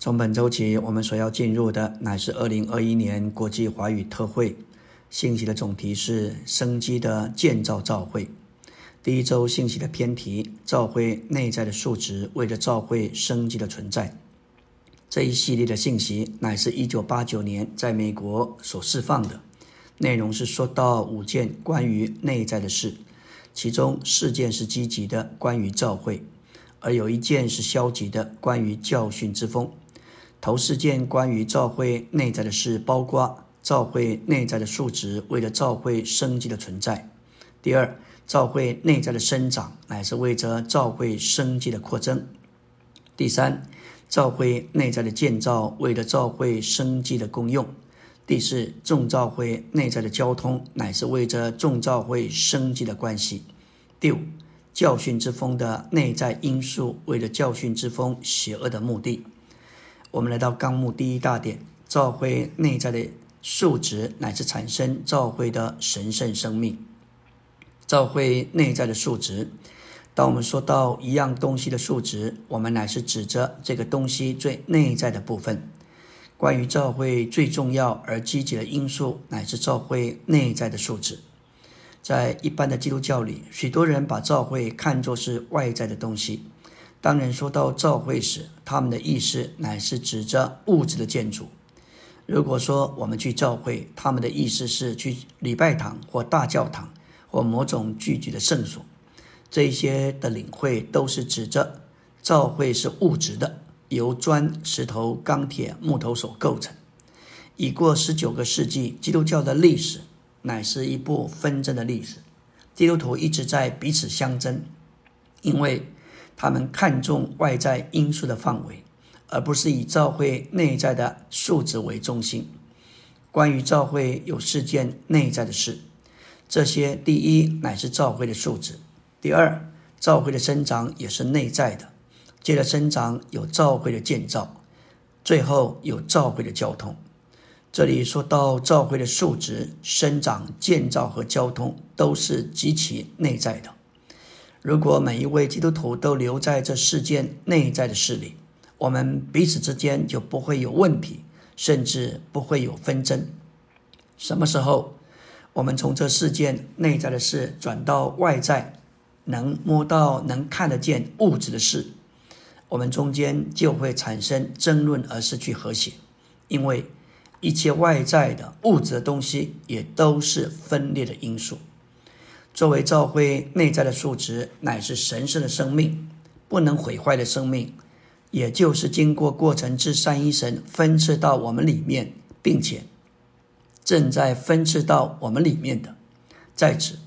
从本周起，我们所要进入的乃是二零二一年国际华语特会。信息的总题是“生机的建造召会”。第一周信息的偏题：召会内在的数值，为了召会生机的存在。这一系列的信息乃是一九八九年在美国所释放的，内容是说到五件关于内在的事，其中四件是积极的，关于召会；而有一件是消极的，关于教训之风。头四件关于教会内在的事，包括教会内在的数值，为了教会生机的存在；第二，教会内在的生长，乃是为着教会生机的扩增；第三，教会内在的建造，为了教会生机的功用；第四，众教会内在的交通，乃是为着众教会生机的关系；第五，教训之风的内在因素，为了教训之风邪恶的目的。我们来到纲目第一大点，召会内在的数值乃至产生召会的神圣生命。召会内在的数值，当我们说到一样东西的数值，我们乃是指着这个东西最内在的部分。关于召会最重要而积极的因素，乃是召会内在的数值。在一般的基督教里，许多人把召会看作是外在的东西。当人说到教会时，他们的意思乃是指着物质的建筑。如果说我们去教会，他们的意思是去礼拜堂或大教堂或某种聚集的圣所。这些的领会都是指着教会是物质的，由砖、石头、钢铁、木头所构成。已过十九个世纪，基督教的历史乃是一部纷争的历史。基督徒一直在彼此相争，因为。他们看重外在因素的范围，而不是以教会内在的素质为中心。关于教会有四件内在的事，这些第一乃是教会的素质；第二，教会的生长也是内在的；接着生长有教会的建造；最后有教会的交通。这里说到教会的素质、生长、建造和交通，都是极其内在的。如果每一位基督徒都留在这世间内在的事里，我们彼此之间就不会有问题，甚至不会有纷争。什么时候我们从这世间内在的事转到外在，能摸到、能看得见物质的事，我们中间就会产生争论而失去和谐，因为一切外在的物质的东西也都是分裂的因素。作为教会内在的数值，乃是神圣的生命，不能毁坏的生命，也就是经过过程之三一神分赐到我们里面，并且正在分赐到我们里面的。在此，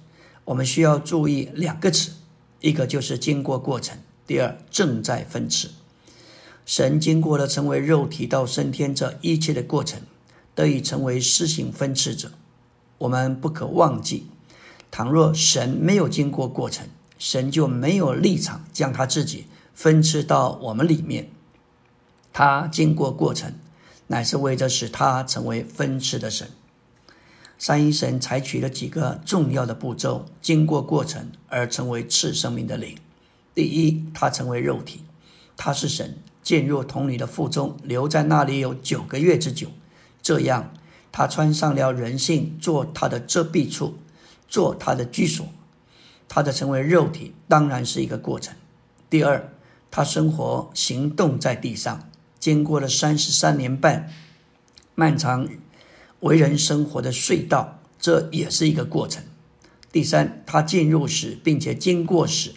我们需要注意两个词：一个就是经过过程；第二，正在分赐。神经过了成为肉体到升天这一切的过程，得以成为施行分赐者。我们不可忘记。倘若神没有经过过程，神就没有立场将他自己分赐到我们里面。他经过过程，乃是为着使他成为分赐的神。三一神采取了几个重要的步骤，经过过程而成为次生命的灵。第一，他成为肉体，他是神，进入童女的腹中，留在那里有九个月之久。这样，他穿上了人性，做他的遮蔽处。做他的居所，他的成为肉体当然是一个过程。第二，他生活行动在地上，经过了三十三年半漫长为人生活的隧道，这也是一个过程。第三，他进入死，并且经过死，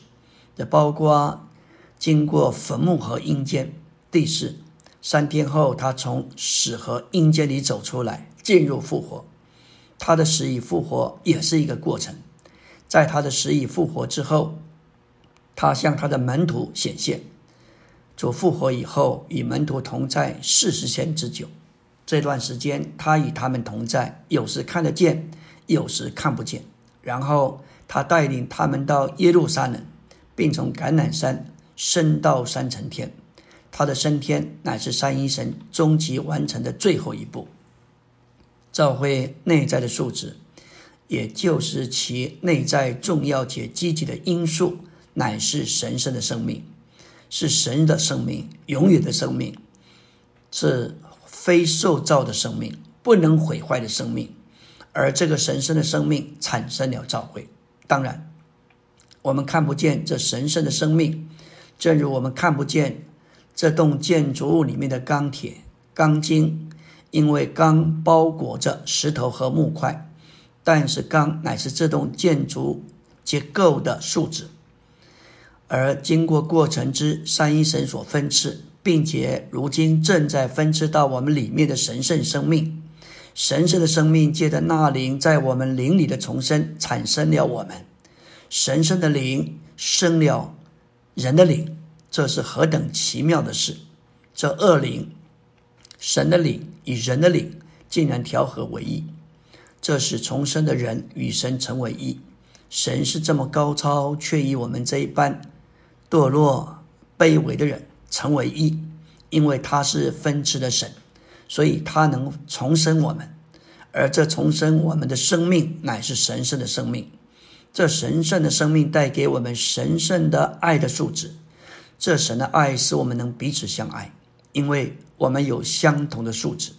这包括经过坟墓和阴间。第四，三天后他从死和阴间里走出来，进入复活。他的死与复活也是一个过程，在他的死与复活之后，他向他的门徒显现。主复活以后，与门徒同在四十天之久。这段时间，他与他们同在，有时看得见，有时看不见。然后他带领他们到耶路撒冷，并从橄榄山升到三层天。他的升天乃是三一神终极完成的最后一步。召会内在的素质，也就是其内在重要且积极的因素，乃是神圣的生命，是神的生命，永远的生命。是非受造的生命，不能毁坏的生命，而这个神圣的生命产生了召会。当然，我们看不见这神圣的生命，正如我们看不见这栋建筑物里面的钢铁、钢筋，因为钢包裹着石头和木块，但是钢乃是这栋建筑结构的素质。而经过过程之三一神所分赐，并且如今正在分赐到我们里面的神圣生命，神圣的生命借着那灵在我们灵里的重生，产生了我们神圣的灵生了人的灵，这是何等奇妙的事！这恶灵、神的灵与人的灵竟然调和为一，这使重生的人与神成为一。神是这么高超，却以我们这一般。堕落、卑微的人成为一，因为他是分支的神，所以他能重生我们，而这重生我们的生命乃是神圣的生命。这神圣的生命带给我们神圣的爱的素质，这神的爱使我们能彼此相爱，因为我们有相同的素质。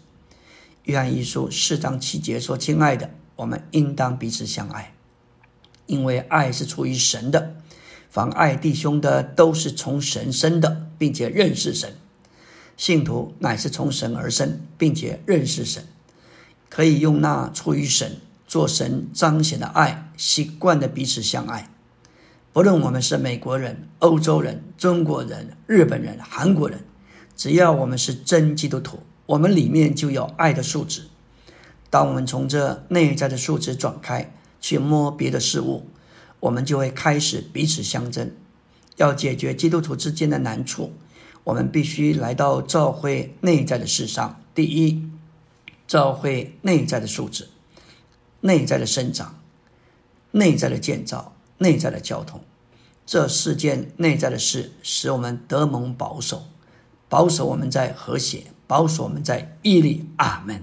约翰一书四章七节说：“亲爱的，我们应当彼此相爱，因为爱是出于神的。”妨碍弟兄的都是从神生的，并且认识神。信徒乃是从神而生，并且认识神，可以用那出于神、做神彰显的爱，习惯的彼此相爱。不论我们是美国人、欧洲人、中国人、日本人、韩国人，只要我们是真基督徒，我们里面就有爱的素质。当我们从这内在的素质转开，去摸别的事物。我们就会开始彼此相争。要解决基督徒之间的难处，我们必须来到教会内在的事上。第一，教会内在的素质、内在的生长、内在的建造、内在的交通，这四件内在的事，使我们得蒙保守，保守我们在和谐，保守我们在毅力。阿门。